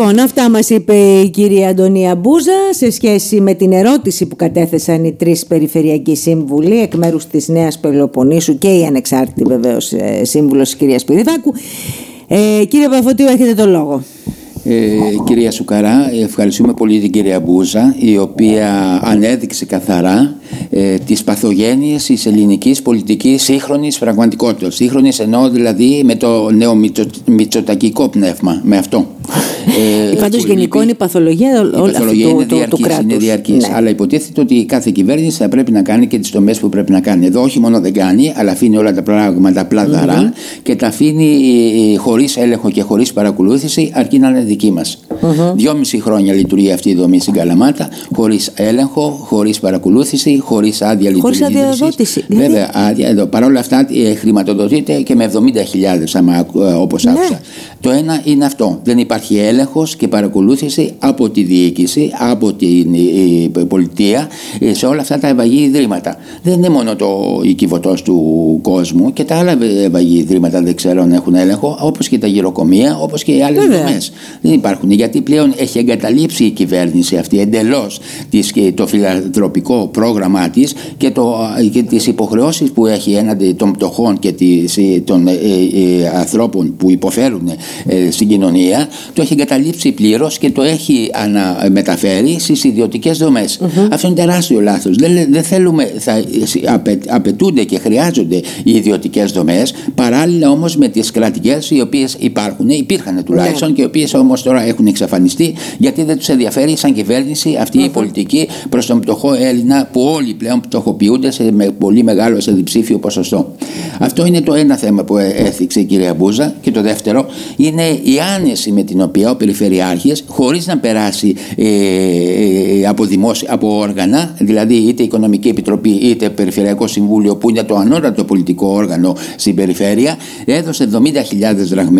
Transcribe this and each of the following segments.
Λοιπόν, αυτά μας είπε η κυρία Αντωνία Μπούζα σε σχέση με την ερώτηση που κατέθεσαν οι τρεις περιφερειακοί σύμβουλοι εκ μέρους της Νέας Πελοποννήσου και η ανεξάρτητη βεβαίως ε, σύμβουλος της κυρίας Πυριδάκου. Ε, κύριε Παφωτίου, έχετε το λόγο. Ε, κυρία Σουκαρά, ευχαριστούμε πολύ την κυρία Μπούζα η οποία ανέδειξε καθαρά ε, τις παθογένειες της ελληνικής πολιτικής σύγχρονης πραγματικότητας. Σύγχρονης εννοώ δηλαδή με το νέο μητσοτακικό πνεύμα, με αυτό. Ε, Πάντως γενικό είναι η παθολογία όλο αυτό είναι το, του κράτους. Είναι διαρκής, ναι. Αλλά υποτίθεται ότι κάθε κυβέρνηση θα πρέπει να κάνει και τις τομές που πρέπει να κάνει. Εδώ όχι μόνο δεν κάνει, αλλά αφήνει όλα τα πράγματα πλαδαρά mm-hmm. και τα αφήνει ε, χωρίς έλεγχο και χωρίς παρακολούθηση αρκεί να είναι δική μας. Mm-hmm. Δυόμιση χρόνια λειτουργεί αυτή η δομή στην Καλαμάτα χωρίς έλεγχο, χωρίς παρακολούθηση, χωρίς άδεια λειτουργία. Χωρίς αδειοδότηση. Δηλαδή... Βέβαια, άδεια εδώ. Παρ' όλα αυτά ε, χρηματοδοτείται και με 70.000 όπως ναι. άκουσα. Το ένα είναι αυτό. Δεν υπάρχει έλεγχος και παρακολούθηση από τη διοίκηση, από την πολιτεία σε όλα αυτά τα ευαγή ιδρύματα. Δεν είναι μόνο το οικειβωτό του κόσμου και τα άλλα ευαγή ιδρύματα δεν ξέρω αν έχουν έλεγχο, όπως και τα γυροκομεία, όπως και οι άλλες δομές. Δεν υπάρχουν, γιατί πλέον έχει εγκαταλείψει η κυβέρνηση αυτή εντελώς το φιλανθρωπικό πρόγραμμά της και, το, και τις υποχρεώσεις που έχει έναντι των πτωχών και των ε, ε, ε, ανθρώπων που υποφέρουν ε, στην κοινωνία, το έχει εγκαταλείψει πλήρως και το έχει μεταφέρει στις ιδιωτικές δομές. Αυτό είναι τεράστιο λάθος. Δεν, δεν θέλουμε, θα, απαιτούνται και χρειάζονται οι ιδιωτικές δομές, παράλληλα όμως με τις κρατικές οι οποίες υπάρχουν, υπήρχαν τουλάχιστον ναι. και οι οποίες όμως τώρα έχουν εξαφανιστεί γιατί δεν τους ενδιαφέρει σαν κυβέρνηση αυτή η πολιτική προς τον πτωχό Έλληνα που όλοι πλέον πτωχοποιούνται σε με πολύ μεγάλο σε διψήφιο ποσοστό. Αυτό είναι το ένα θέμα που έθιξε η κυρία Μπούζα και το δεύτερο είναι η άνεση με την οποία ο Περιφερειάρχης χωρίς να περάσει ε, ε, από, δημόσια, από όργανα δηλαδή είτε Οικονομική Επιτροπή είτε Περιφερειακό Συμβούλιο που είναι το ανώτατο πολιτικό όργανο στην Περιφέρεια έδωσε 70.000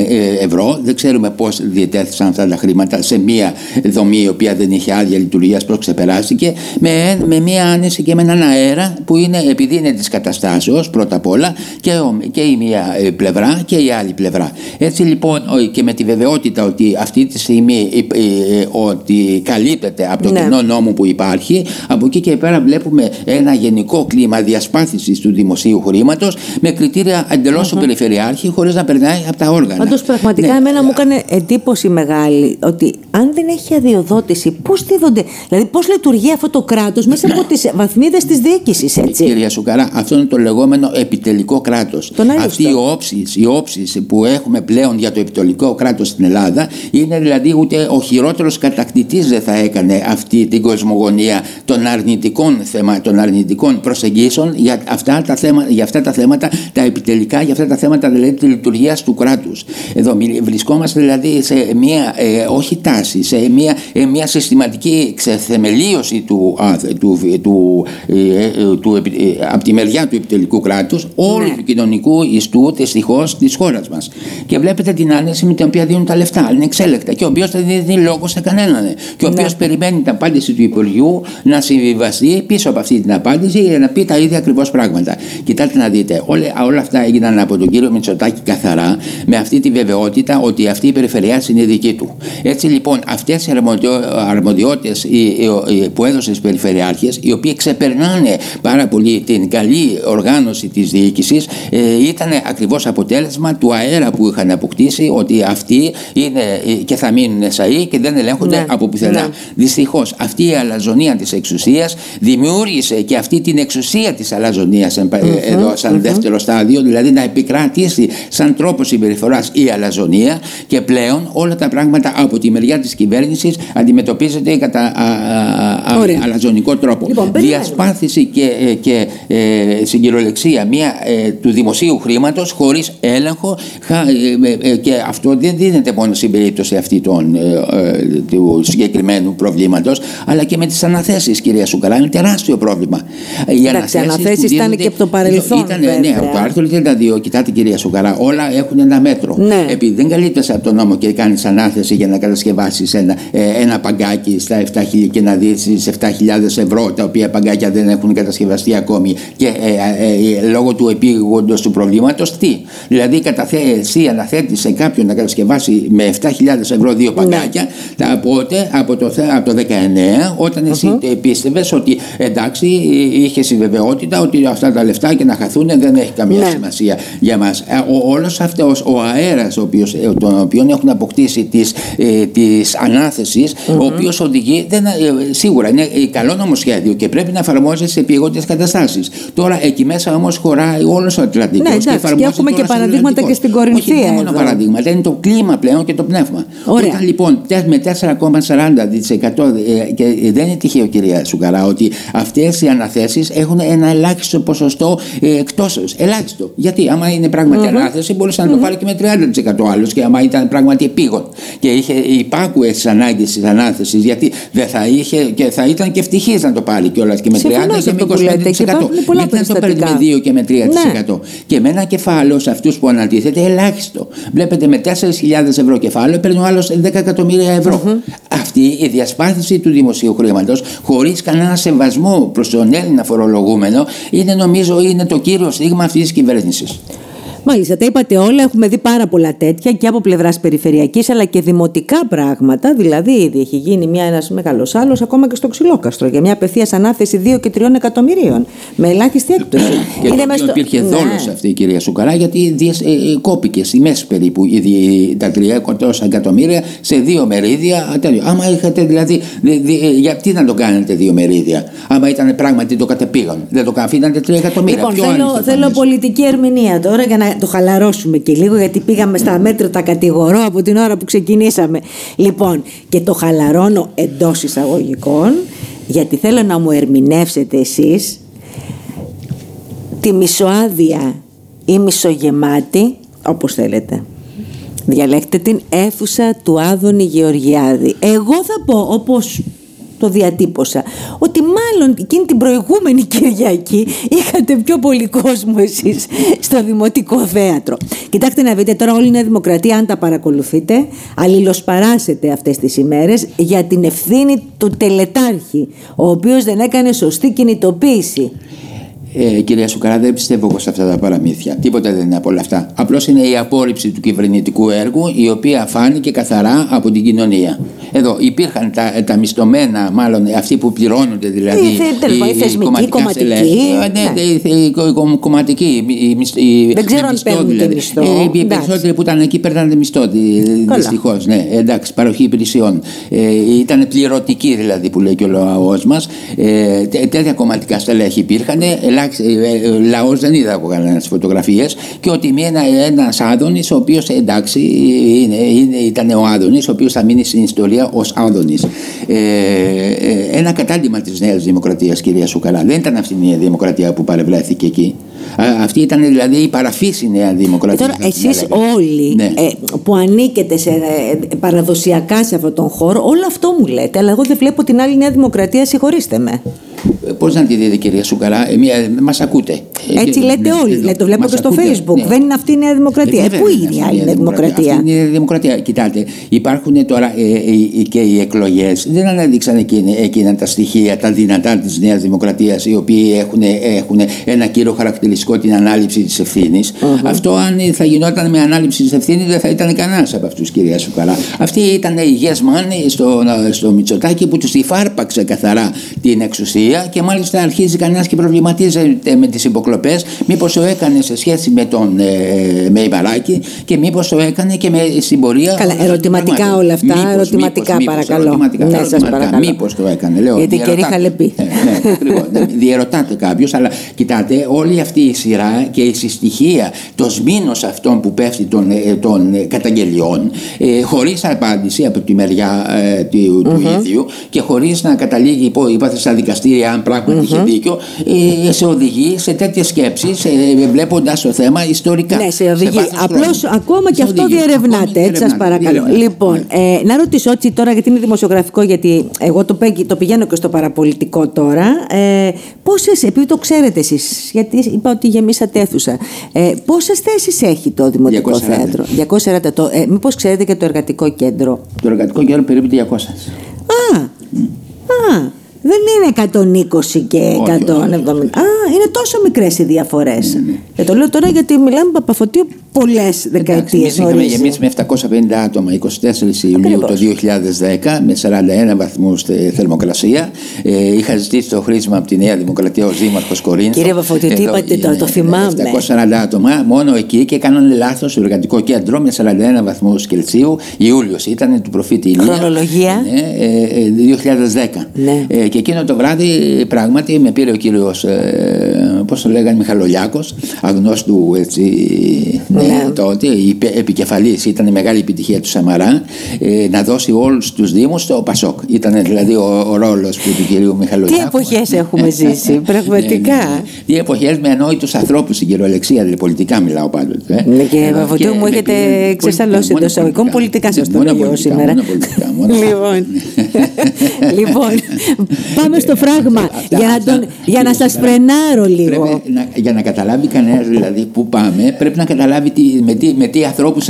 ε, ευρώ δεν ξέρουμε πώς διετέθησαν αυτά τα χρήματα σε μια δομή η οποία δεν είχε άδεια λειτουργίας πώς ξεπεράστηκε με, με μια άνεση και με έναν αέρα που είναι επειδή είναι της καταστάσεως πρώτα απ' όλα και, και η μία πλευρά και η άλλη πλευρά έτσι λοιπόν και με τη βεβαιότητα ότι αυτή τη στιγμή ε, ε, ότι καλύπτεται από το ναι. κοινό νόμο που υπάρχει από εκεί και πέρα βλέπουμε ένα γενικό κλίμα διασπάθησης του δημοσίου χρήματος με κριτήρια εντελώς του περιφερειάρχη χωρίς να περνάει από τα όργανα. Πάντως πραγματικά ναι. εμένα μου έκανε εντύπωση μεγάλη ότι αν δεν έχει αδειοδότηση πώς δίδονται, δηλαδή πώς λειτουργεί αυτό το κράτος μέσα από τις βαθμίδες της διοίκησης έτσι. Κυρία Σουκαρά αυτό είναι το λεγόμενο επιτελικό κράτος. Αυτή οι όψεις, οι όψεις που έχουμε πλέον για το επιτελικό κράτος στην Ελλάδα είναι δηλαδή ούτε ο χειρότερος κατακτητής δεν θα έκανε αυτή την κοσμογονία των αρνητικών, θέμα, των αρνητικών προσεγγίσεων για αυτά, τα θέματα, για αυτά τα θέματα τα επιτελικά, για αυτά τα θέματα δηλαδή της λειτουργίας του κράτους. Εδώ βρισκόμαστε δηλαδή σε μια ε, όχι τάση, σε μια, ε, μια συστηματική ξεθεμελίωση του, του, του, ε, ε του, ε, από τη μεριά του επιτελικού κράτους όλου ναι. του κοινωνικού ιστού δυστυχώς της χώρας μας. Και βλέπετε την άνεση με την οποία δίνουν τα λεφτά. Είναι εξέλεκτα. Και ο οποίος δεν δίνει λόγος σε κανέναν. Και ο οποίος ναι. περιμένει την απάντηση του Υπουργείου να συμβιβαστεί πίσω από αυτή την απάντηση για να πει τα ίδια ακριβώς πράγματα. Κοιτάξτε να δείτε, όλα, όλα αυτά έγιναν από τον κύριο Μητσοτάκη καθαρά με αυτή τη βεβαιότητα ότι αυτή η περιφερειά είναι δική του. Έτσι λοιπόν αυτές οι αρμοδιότητες που έδωσε στις περιφερειάρχες, οι οποίοι ξεπερνάνε πάρα πολύ την καλή οργάνωση της διοίκησης, ε, ήταν ακριβώς αποτέλεσμα του αέρα που είχαν αποκτήσει ότι αυτοί είναι και θα μείνουν εσαί και δεν ελέγχονται ναι. από πουθενά. Ναι. Δυστυχώς αυτή η αλαζονία της εξουσίας δημιούργησε και αυτή την εξουσία της αλαζονίας εδώ, σαν δεύτερο στάδιο, δηλαδή να επικράτήσει σαν τρόπο συμπεριφοράς η αλαζονία και πλέον όλα τα πράγματα από τη μεριά της κυβέρνησης αντιμετωπίζεται κατά α, α, αλαζονικό τρόπο. Λοιπόν, Διασπάθηση και, ε, και ε, στην κυριολεξία μια, ε, του δημοσίου χρήματος χωρίς έλεγχο ε, ε, και αυτό δεν δίνεται μόνο στην περίπτωση αυτή των, του συγκεκριμένου προβλήματος, αλλά και με τις αναθέσεις, κυρία Σουκαλά. Είναι τεράστιο πρόβλημα. Οι αναθέσεις ήταν και από το παρελθόν. Ήταν, ναι, από το άρθρο 32, κοιτάτε κυρία Σουκαλά, όλα έχουν ένα μέτρο. Ναι. Επειδή δεν καλύπτεσαι από τον νόμο και κάνεις ανάθεση για να κατασκευάσεις ένα, ε, ένα παγκάκι στα 7.000 και να δεις 7.000 ευρώ, τα οποία παγκάκια δεν έχουν κατασκευαστεί ακόμη και ε, ε, λόγω του επίγοντος του προβλήματος, τι; Δηλαδή, εσύ αναθέτει σε κάποιον να κατασκευάσει με 7.000 ευρώ δύο ναι. παγκάκια, ναι. οπότε από το, από το 19, όταν εσύ uh-huh. πίστευε ότι εντάξει, είχες η βεβαιότητα ότι αυτά τα λεφτά και να χαθούν δεν έχει καμία ναι. σημασία για μας. Όλος αυτός ο αέρας, τον οποίο έχουν αποκτήσει τη της ανάθεσης, ο οποίος οδηγεί, δεν, σίγουρα είναι καλό νομοσχέδιο και πρέπει να εφαρμόζεται σε επίγοντε καταστάσεις. Τώρα εκεί μέσα όμως χωράει όλος ο Ατλαντικός. Ναι, και, και έχουμε και παραδείγματα και στην Κορινθία. Όχι μόνο παραδείγματα, είναι το κλίμα πλέον και το πνεύμα. Ωραία. Όταν λοιπόν με 4,40% ε, και δεν είναι τυχαίο κυρία Σουκαρά ότι αυτές οι αναθέσεις έχουν ένα ελάχιστο ποσοστό ε, εκτό. Ελάχιστο. Γιατί άμα είναι πράγματι mm-hmm. ανάθεση μπορούσε να το πάρει και με 30% άλλος και άμα ήταν πράγματι επίγον και είχε υπάκουες τις ανάγκες της ανάθεσης γιατί δεν θα είχε και θα ήταν και ευτυχής να το πάρει κιόλας και με 30% και με 25%. Γιατί να το παίρνει με 2 και με 3%. Ναι. Και με ένα κεφάλαιο σε αυτούς που ανατίθεται ελάχιστο. Βλέπετε με 4.000 ευρώ κεφάλαιο παίρνει ο άλλος 10 εκατομμύρια ευρώ. Mm-hmm. Αυτή η διασπάθηση του δημοσίου χρήματος χωρίς κανένα σεβασμό προς τον Έλληνα φορολογούμενο είναι νομίζω είναι το κύριο στίγμα αυτής της κυβέρνησης. Μάλιστα, τα είπατε όλα. Έχουμε δει πάρα πολλά τέτοια και από πλευράς περιφερειακής αλλά και δημοτικά πράγματα. Δηλαδή, ήδη έχει γίνει μια, ένας μεγάλος άλλος ακόμα και στο ξυλόκαστρο για μια απευθεία ανάθεση 2 και 3 εκατομμυρίων. Με ελάχιστη έκπτωση. και Είναι το υπήρχε ναι. δόλος αυτή η κυρία Σουκαρά γιατί ε, ε, κόπηκε η μέση περίπου ήδη τα 3 εκατομμύρια σε δύο μερίδια. Τέλειο. Άμα είχατε δηλαδή. γιατί να το κάνετε δύο μερίδια, άμα ήταν πράγματι το κατεπήγον. Δεν το αφήνατε 3 εκατομμύρια. Λοιπόν, θέλω, θέλω πολιτική ερμηνεία τώρα για να το χαλαρώσουμε και λίγο γιατί πήγαμε στα μέτρα τα κατηγορώ από την ώρα που ξεκινήσαμε. Λοιπόν, και το χαλαρώνω εντός εισαγωγικών γιατί θέλω να μου ερμηνεύσετε εσείς τη μισοάδια ή μισογεμάτη, όπως θέλετε. Διαλέξτε την αίθουσα του Άδωνη Γεωργιάδη. Εγώ θα πω όπως το διατύπωσα. Ότι μάλλον εκείνη την προηγούμενη Κυριακή είχατε πιο πολύ κόσμο εσείς στο Δημοτικό Θέατρο. Κοιτάξτε να δείτε τώρα όλη η Νέα Δημοκρατία, αν τα παρακολουθείτε, αλληλοσπαράσετε αυτές τις ημέρες για την ευθύνη του τελετάρχη, ο οποίος δεν έκανε σωστή κινητοποίηση. Ε, κυρία Σουκαρά, δεν πιστεύω εγώ σε αυτά τα παραμύθια. Τίποτα δεν είναι από όλα αυτά. Απλώ είναι η απόρριψη του κυβερνητικού έργου, η οποία φάνηκε καθαρά από την κοινωνία. Εδώ υπήρχαν τα, τα μισθωμένα, μάλλον αυτοί που πληρώνονται δηλαδή. Η, η, η κομματική. Ναι, η κομματική. Δεν ξέρω αν παίρνουν δηλαδή. μισθό. Ε, οι περισσότεροι που ήταν εκεί παίρνανε μισθό. Δυστυχώ. Ναι, εντάξει, παροχή υπηρεσιών. Ε, ήταν πληρωτική δηλαδή που λέει και ο λαό μα. Ε, τέτοια κομματικά στελέχη υπήρχαν. Ε, λαός δεν είδα από κανένας φωτογραφίες και ότι ένα ένας Άδωνης, ο οποίος εντάξει είναι, είναι, ήταν ο Άδωνης, ο οποίος θα μείνει στην ιστορία ως Άδωνης. Ε, ε, ένα κατάντημα της Νέας Δημοκρατίας, κυρία Σουκαρά. Δεν ήταν αυτή η Νέα Δημοκρατία που παρευρέθηκε εκεί. Αυτή ήταν δηλαδή η παραφύση Νέα Δημοκρατίας. Τώρα, εσείς όλοι ναι. ε, που ανήκετε σε, ε, παραδοσιακά σε αυτόν τον χώρο, όλο αυτό μου λέτε. Αλλά εγώ δεν βλέπω την άλλη Νέα Δημοκρατία, συγχωρήστε με. Πώς να τη δείτε, κυρία Σουκαρά, ε, μας ακούτε. Έτσι λέτε ναι, όλοι. Λέτε, το βλέπω και στο Facebook. Ναι. Δεν είναι αυτή η Νέα Δημοκρατία. Ε, πού είναι η άλλη Νέα Δημοκρατία; Αυτή είναι η Δημοκρατία. Κοιτάτε, υπάρχουν τώρα ε, ε, και οι εκλογές. Δεν αναδείξαν εκείνα, εκείνα τα στοιχεία, τα δυνατά της Νέας Δημοκρατίας, οι οποίοι έχουν, έχουν ένα κύριο χαρακτηριστικό την ανάληψη της ευθυνη Αυτό, αν θα γινόταν με ανάληψη της ευθύνης, δεν θα ήταν κανένας από αυτούς, κυρία Σουκαρά. Αυτοί ήταν οι yes man στο, στο Μητσοτάκι που τους υφάρπαξε καθαρά την εξουσία και μάλιστα αρχίζει κανένας και προβληματίζεται με τις υποκλοπές. Μήπως το έκανε σε σχέση με τον ε, με και μήπως το έκανε και με στην πορεία. Καλά, ερωτηματικά όλα αυτά. Μήπως, ερωτηματικά μήπως, παρακαλώ. Ερωτηματικά, ναι, ερωτηματικά. Μήπως το έκανε, λέω. Γιατί και ρίχα λεπή. Ε, ναι, ναι, διερωτάται κάποιος, αλλά κοιτάτε, όλη αυτή η σειρά και η συστοιχεία, το σμήνος αυτών που πέφτει των, ε, των καταγγελιών, ε, χωρίς απάντηση από τη μεριά ε, του, mm-hmm. του ίδιου και χωρίς να καταλήγει υπό, υπόθεση στα δικαστήρια αν πράγματι είχε δίκιο, ε, σε οδηγεί σε τέτοιες σκέψεις, ε, βλέποντας το θέμα ιστορικά. Ναι, σε οδηγεί. Απλώς ακόμα και αυτό διερευνάτε, έτσι σας παρακαλώ. Λοιπόν, ε, να ρωτήσω έτσι τώρα, γιατί είναι δημοσιογραφικό, γιατί εγώ το, το πηγαίνω και στο παραπολιτικό τώρα. Ε, Πόσες, επειδή το ξέρετε εσείς, γιατί είπα ότι γεμίσατε αίθουσα, ε, πόσες θέσεις έχει το Δημοτικό 240. Θέατρο, 240. Το, ε, Μήπως ξέρετε και το Εργατικό Κέντρο; Το Εργατικό Κέντρο περίπου 200. Α, α, δεν είναι 120 και 170. Α, είναι τόσο μικρές οι διαφορές. Ναι, ναι. Και το λέω τώρα γιατί μιλάμε παπαφωτίου πολλές δεκαετίες. Εμείς είχαμε γεμίσει με 750 άτομα 24 Ιουλίου το 2010 με 41 βαθμούς θερμοκρασία. Ε, είχα ζητήσει το χρήσιμο από τη Νέα Δημοκρατία ο Δήμαρχος Κορίνθος. Κύριε Παπαφωτίου, τι είπατε τώρα, το θυμάμαι. 740 άτομα μόνο εκεί και έκαναν λάθος στο εργατικό κέντρο με 41 βαθμούς Κελσίου. Ιούλιος ήταν του προφήτη Ηλίας. Χρονολογία. Ναι, ε, 2010. Ναι. Ε, και εκείνο το βράδυ πράγματι με πήρε ο κύριος, ε, πώς το λέγανε, Μιχαλολιάκος, αγνώστου έτσι, ναι. Ναι. τότε, η επικεφαλής ήταν η μεγάλη επιτυχία του Σαμαρά, ε, να δώσει όλους τους Δήμους το Πασόκ. Ήταν δηλαδή ο, ο ρόλος του κυρίου Μιχαλολιάκου. Τι εποχές έχουμε ζήσει, πραγματικά. ναι, ναι, Τι εποχές με ανόητους ανθρώπους στην κυριολεξία, δηλαδή πολιτικά μιλάω πάντοτε. Ε. Ναι, και Βαβωτού μου έχετε ξεσαλώσει εντό εισαγωγικών πολιτικά σας το λέω σήμερα. Λοιπόν, λοιπόν Πάμε στο φράγμα για να, τον, για να σας φρενάρω λίγο. να, για να καταλάβει κανένας δηλαδή που πάμε πρέπει να καταλάβει τι, με, τι, με τι ανθρώπους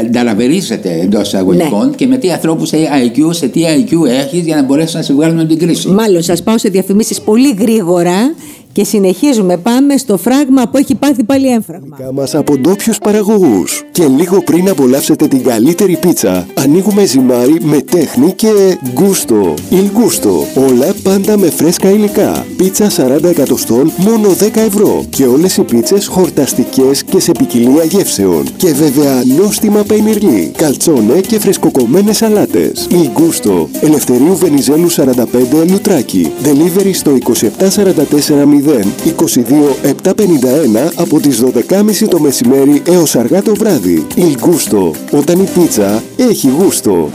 ενταλαβερίζεται εντός εισαγωγικών ναι. και με τι ανθρώπους IQ, σε τι IQ έχεις για να μπορέσεις να σε βγάλουν από την κρίση. Μάλλον σας πάω σε διαφημίσεις πολύ γρήγορα και συνεχίζουμε. Πάμε στο φράγμα που έχει πάθει πάλι έμφραγμα. μας από ντόπιους παραγωγούς. Και λίγο πριν απολαύσετε την καλύτερη πίτσα, ανοίγουμε ζυμάρι με τέχνη και γκούστο. Il Gusto. Όλα πάντα με φρέσκα υλικά. Πίτσα 40 εκατοστών μόνο 10 ευρώ. Και όλες οι πίτσες χορταστικές και σε ποικιλία γεύσεων. Και βέβαια νόστιμα πενιρλί, καλτσόνε και φρεσκοκομμένες σαλάτες. Il Gusto. Ελευθερίου Βενιζέλου 45 Λουτράκι. Delivery στο 2744 22 751 από τις 12.30 το μεσημέρι έως αργά το βράδυ. Il Gusto. Όταν η πίτσα έχει γούστο.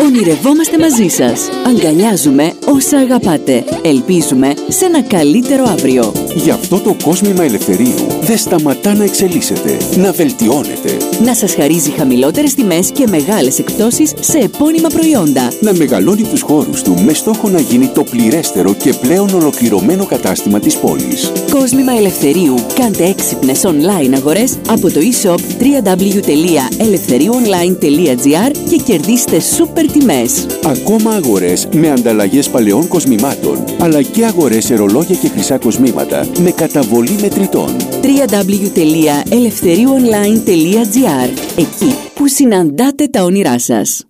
Ονειρευόμαστε μαζί σας. Αγκαλιάζουμε όσα αγαπάτε. Ελπίζουμε σε ένα καλύτερο αύριο. Γι' αυτό το κόσμημα ελευθερίου δεν σταματά να εξελίσσεται, να βελτιώνεται. Να σας χαρίζει χαμηλότερες τιμές και μεγάλες εκπτώσεις σε επώνυμα προϊόντα. Να μεγαλώνει τους χώρους του με στόχο να γίνει το πληρέστερο και πλέον ολοκληρωμένο κατάστημα της πόλης. Κόσμημα ελευθερίου. Κάντε έξυπνες online αγορές από το e-shop www.elευθεριουonline.gr και κερδίστε σούπερ τιμές. Ακόμα αγορές με ανταλλαγές παλαιών κοσμημάτων, αλλά και αγορές σε ρολόγια και χρυσά κοσμήματα με καταβολή μετρητών. www.elευθεριουonline.gr Εκεί που συναντάτε τα όνειρά σας.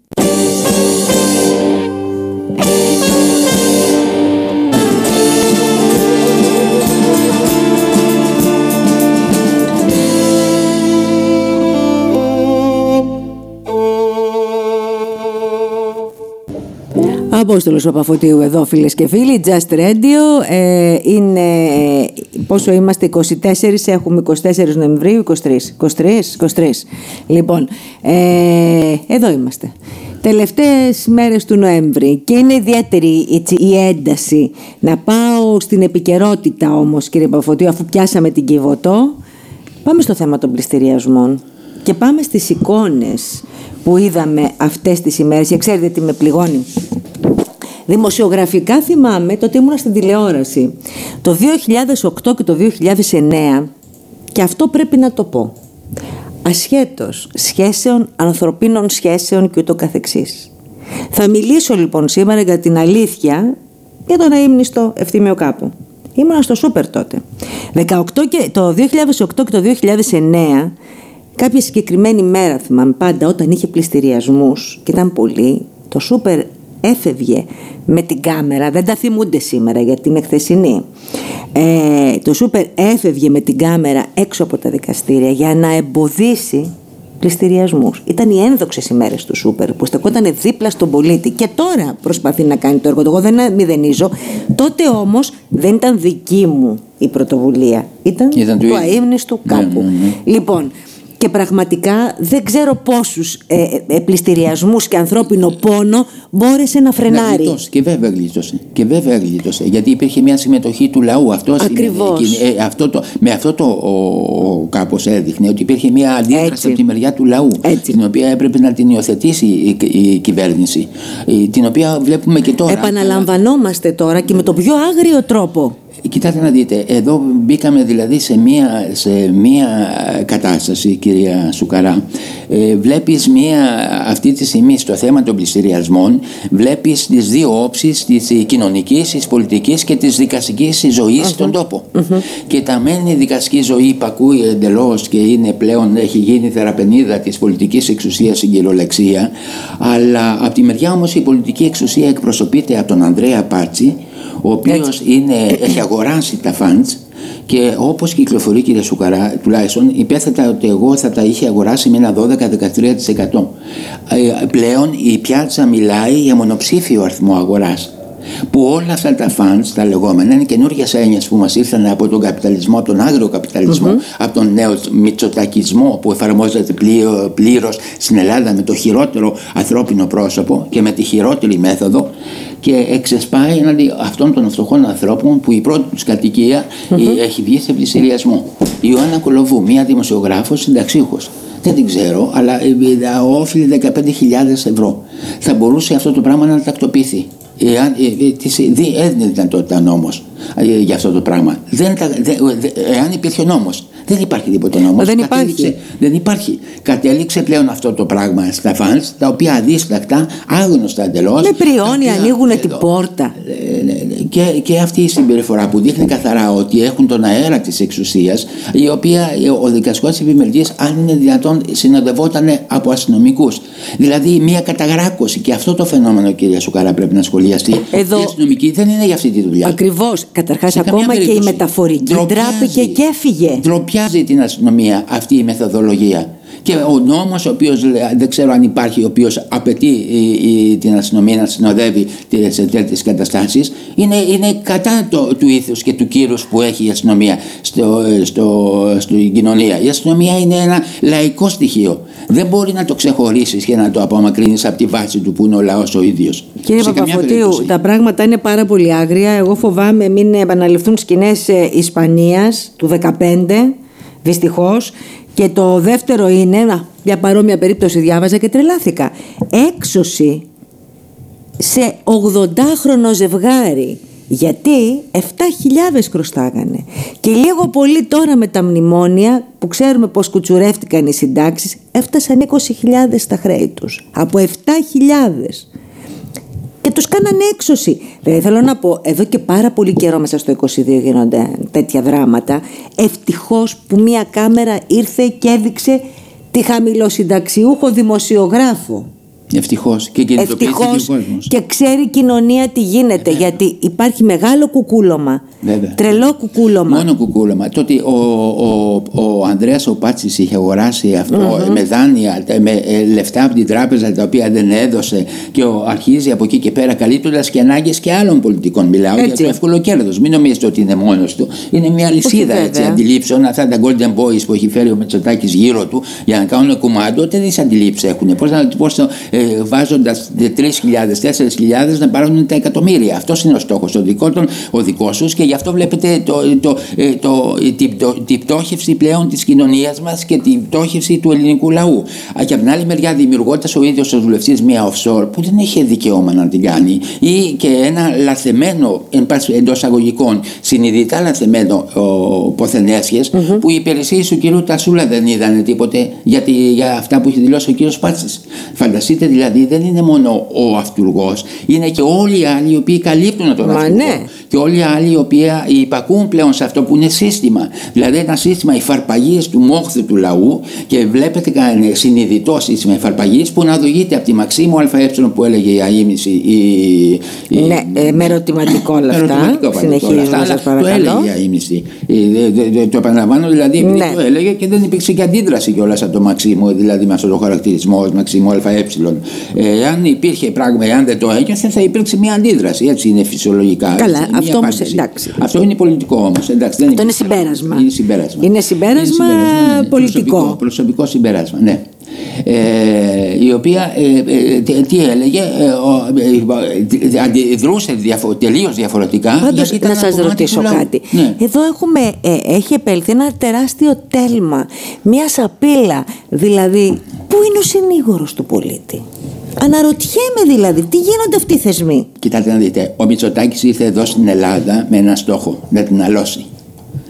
Απόστολος Παπαφωτίου εδώ φίλες και φίλοι, Just Radio, ε, είναι, πόσο είμαστε, 24, έχουμε 24 Νοεμβρίου, 23, 23, 23. Λοιπόν, ε, εδώ είμαστε. Τελευταίες μέρες του Νοέμβρη και είναι ιδιαίτερη έτσι, η ένταση να πάω στην επικαιρότητα όμως κύριε Παπαφωτίου αφού πιάσαμε την Κιβωτό πάμε στο θέμα των πληστηριασμών και πάμε στις εικόνες που είδαμε αυτές τις ημέρες και ξέρετε τι με πληγώνει Δημοσιογραφικά θυμάμαι το ότι ήμουν στην τηλεόραση το 2008 και το 2009 και αυτό πρέπει να το πω. Ασχέτως σχέσεων, ανθρωπίνων σχέσεων και ούτω καθεξής. Θα μιλήσω λοιπόν σήμερα για την αλήθεια για τον αείμνηστο ευθύμιο κάπου. Ήμουνα στο σούπερ τότε. 18 και, το 2008 και το 2009 κάποια συγκεκριμένη μέρα θυμάμαι πάντα όταν είχε πληστηριασμούς και ήταν πολύ το σούπερ έφευγε με την κάμερα, δεν τα θυμούνται σήμερα γιατί είναι χθεσινή. Ε, το Σούπερ έφευγε με την κάμερα έξω από τα δικαστήρια για να εμποδίσει πληστηριασμούς. Ήταν οι ένδοξες ημέρες του Σούπερ που στεκόταν δίπλα στον πολίτη και τώρα προσπαθεί να κάνει το έργο του. Εγώ δεν μηδενίζω. Τότε όμως δεν ήταν δική μου η πρωτοβουλία. Ήταν, ήταν του αείμνηστου κάπου. Ναι, ναι, ναι. Λοιπόν, και πραγματικά δεν ξέρω πόσους ε, ε, πληστηριασμούς και ανθρώπινο πόνο μπόρεσε να φρενάρει. Να γλιτώσει. Και βέβαια γλίτωσε. Και βέβαια γλίτωσε. Γιατί υπήρχε μια συμμετοχή του λαού. Αυτός Ακριβώς. Είναι, ε, αυτό το, με αυτό το ο, κάπως έδειχνε ότι υπήρχε μια αντίδραση Έτσι. από τη μεριά του λαού. Έτσι. Την οποία έπρεπε να την υιοθετήσει η, η κυβέρνηση. Η- Την οποία βλέπουμε και τώρα. Επαναλαμβανόμαστε τώρα και με τον πιο άγριο τρόπο. Κοιτάξτε να δείτε, εδώ μπήκαμε δηλαδή σε μία, σε μία κατάσταση, κυρία Σουκαρά. Ε, βλέπεις μία, αυτή τη στιγμή στο θέμα των πληστηριασμών, βλέπεις τις δύο όψεις της κοινωνικής, της πολιτικής και της δικαστικής ζωής στον τόπο. Και τα μένει η δικαστική ζωή υπακούει εντελώς και είναι πλέον, έχει γίνει θεραπενίδα της πολιτικής εξουσίας στην κυριολεξία, αλλά από τη μεριά όμως η πολιτική εξουσία εκπροσωπείται από τον Ανδρέα Πάτσι, ο οποίος είναι, έχει αγοράσει τα funds και όπως κυκλοφορεί κυρία Σουκαρά τουλάχιστον υπέθετα ότι εγώ θα τα είχε αγοράσει με ένα 12-13% Ε, πλέον η πιάτσα μιλάει για μονοψήφιο αριθμό αγοράς που όλα αυτά τα funds, τα λεγόμενα, είναι καινούργιας έννοιε που μας ήρθαν από τον καπιταλισμό, από τον άγριο καπιταλισμό, από τον νέο μητσοτακισμό που εφαρμόζεται πλήρως στην Ελλάδα με το χειρότερο ανθρώπινο πρόσωπο και με τη χειρότερη μέθοδο και εξεσπάει έναντι αυτών των φτωχών ανθρώπων που η πρώτη τους κατοικία ε, έχει βγει σε πλησιριασμό. Η Ιωάννα Κολοβού, μία δημοσιογράφος συνταξίχο. Δεν την ξέρω, αλλά ε, ε, όφιλε 15.000 ευρώ. Θα μπορούσε αυτό το πράγμα να τακτοποιηθεί. Εάν, ε, ε, της δι- έδινε δυνατότητα νόμος ε, για αυτό το πράγμα. Δεν τα, δε, δε- εάν υπήρχε νόμος. Δεν υπάρχει τίποτα νόμος. Δεν υπάρχει. Κατέληξε- δεν υπάρχει. Κατέληξε πλέον αυτό το πράγμα στα φανς, τα οποία αδίστακτα, άγνωστα εντελώς. Με πριόνι ανοίγουν την πόρτα. Και, και αυτή η συμπεριφορά που δείχνει καθαρά ότι έχουν τον αέρα της εξουσίας η οποία ε, ο δικαστικός επιμελητής αν είναι δυνατόν συνοδευόταν από αστυνομικούς δηλαδή μια καταγράκωση και αυτό το φαινόμενο κυρία Σουκαρά πρέπει να σχολιαστεί Εδώ- η αστυνομική δεν είναι για αυτή τη δουλειά Ακριβώς. Καταρχάς, σε καμία ακόμα και η περίπτωση. μεταφορική Ντροπιάζει. ντράπηκε και έφυγε. Ντροπιάζει την αστυνομία αυτή η μεθοδολογία; Και ο νόμος ο οποίος λέ- δεν ξέρω αν υπάρχει, ο οποίος απαιτεί η- η- την αστυνομία να συνοδεύει τε- σε τέτοιες καταστάσεις, είναι, είναι κατά το, του ήθους και του κύρους που έχει η αστυνομία στο, στο, στην κοινωνία. Η αστυνομία είναι ένα λαϊκό στοιχείο. Δεν μπορεί να το ξεχωρίσεις και να το απομακρύνεις από τη βάση του που είναι ο λαός ο ίδιος. Κύριε Σε καμία Παπαφωτίου, περίπτωση. τα πράγματα είναι πάρα πολύ άγρια. Εγώ φοβάμαι μην επαναληφθούν σκηνές Ισπανίας του 2015, δυστυχώς. Και το δεύτερο είναι, να, μια παρόμοια περίπτωση διάβαζα και τρελάθηκα. Έξωση σε 80χρονο ζευγάρι. Γιατί 7.000 χρωστάγανε. Και λίγο πολύ τώρα με τα μνημόνια που ξέρουμε πως κουτσουρεύτηκαν οι συντάξεις έφτασαν 20.000 στα χρέη τους. Από 7.000 και τους κάνανε έξωση. Δηλαδή θέλω να πω, εδώ και πάρα πολύ καιρό μέσα στο 22 γίνονται τέτοια δράματα. Ευτυχώς που μία κάμερα ήρθε και έδειξε τη χαμηλοσυνταξιούχο δημοσιογράφο. Ευτυχώς και κινητοποιήθηκε ο Ευτυχώς κόσμος. και ξέρει η κοινωνία τι γίνεται. Γιατί υπάρχει μεγάλο κουκούλωμα. Βέβαια. Τρελό κουκούλωμα. Μόνο κουκούλωμα. Τότε ο, ο, ο Ανδρέας ο Πάτσης είχε αγοράσει αυτό με δάνεια, τε- με ε, λεφτά από την τράπεζα τα οποία δεν έδωσε και ο, αρχίζει από εκεί και πέρα καλύπτοντας και ανάγκες και άλλων πολιτικών. Μιλάω για Έτσι. το εύκολο κέρδος. Μην νομίζετε ότι είναι μόνος του. Είναι μια λυσίδα βέβαια. έτσι, αντιλήψεων. Αυτά τα Golden Boys που έχει φέρει ο Μετσοτάκης γύρω του για να κάνουν κουμάντο, τις αντιλήψεις έχουν. Πώς να πώς το, ε, βάζοντας 3.000, 4.000 να πάρουν τα εκατομμύρια. Αυτός είναι ο στόχος. Ο δικό, των, ο δικός σου και γι' αυτό βλέπετε το, το, ε, το, την, πτω- την πτώχευση πλέον της κοινωνίας μας και την πτώχευση του ελληνικού λαού. Α, Και από την άλλη μεριά, δημιουργώντας ο ίδιος ο βουλευτής μια offshore που δεν είχε δικαίωμα να την κάνει ή και ένα λαθεμένο εντός αγωγικών, συνειδητά λαθεμένο ποθενέσχες που οι υπηρεσίες του κυρίου Τασούλα δεν είδαν τίποτε γιατί, για αυτά που έχει δηλώσει ο κύριος Πάτσης. Φανταστείτε δηλαδή δεν είναι μόνο ο αυτούργος, είναι και όλοι οι άλλοι οι οποίοι καλύπτουν τον Μα αυτούργο. ναι. Και όλοι οι άλλοι οι οποίοι υπακούν πλέον σε αυτό που είναι σύστημα. Δηλαδή ένα σύστημα υφαρπαγής του μόχθου του λαού και βλέπετε κανένα συνειδητό σύστημα υφαρπαγής που να οδηγείται από τη Μαξίμου ΑΕ που έλεγε η αίμηση η, η Ναι. Ε, με ερωτηματικό όλα αυτά. Ερωτηματικό πάντα όλα Συνεχίζουμε, αυτά, αλλά σας Το παρακαλώ. έλεγε η μισθή. Ε, δε- δε- δε- Το επαναλαμβάνω δηλαδή επειδή Ναι. το έλεγε και δεν υπήρξε και αντίδραση κιόλας από το Μαξίμου, δηλαδή με αυτό το χαρακτηρισμός ως Μαξίμου ΑΕ. Ε, αν υπήρχε πράγμα, εάν δεν το ένιωθε, θα υπήρξε μια αντίδραση. Έτσι είναι φυσιολογικά. Καλά, Έτσι, μια αυτό όμως, απάντηση. εντάξει. Αυτό είναι πολιτικό όμως. Αυτό είναι συμπέρασμα. Είναι συμπέρασμα. Είναι συμπέρασμα πολιτικό. Προσωπικό, προσωπικό συμπέρασμα, ναι. Ε, η οποία ε, ε, τι, τι έλεγε, ε, ο, ε, ε, αντιδρούσε διαφο, τελείως διαφορετικά. Πάντως, γιατί ήταν να ένα σας κομμάτι ρωτήσω του λαού. κάτι. Ναι. Εδώ έχουμε, ε, έχει επέλθει ένα τεράστιο τέλμα, μια σαπίλα. Δηλαδή, πού είναι ο συνήγορος του πολίτη; Αναρωτιέμαι δηλαδή, τι γίνονται αυτοί οι θεσμοί; Κοιτάξτε να δείτε, ο Μητσοτάκης ήρθε εδώ στην Ελλάδα με ένα στόχο, να την αλώσει.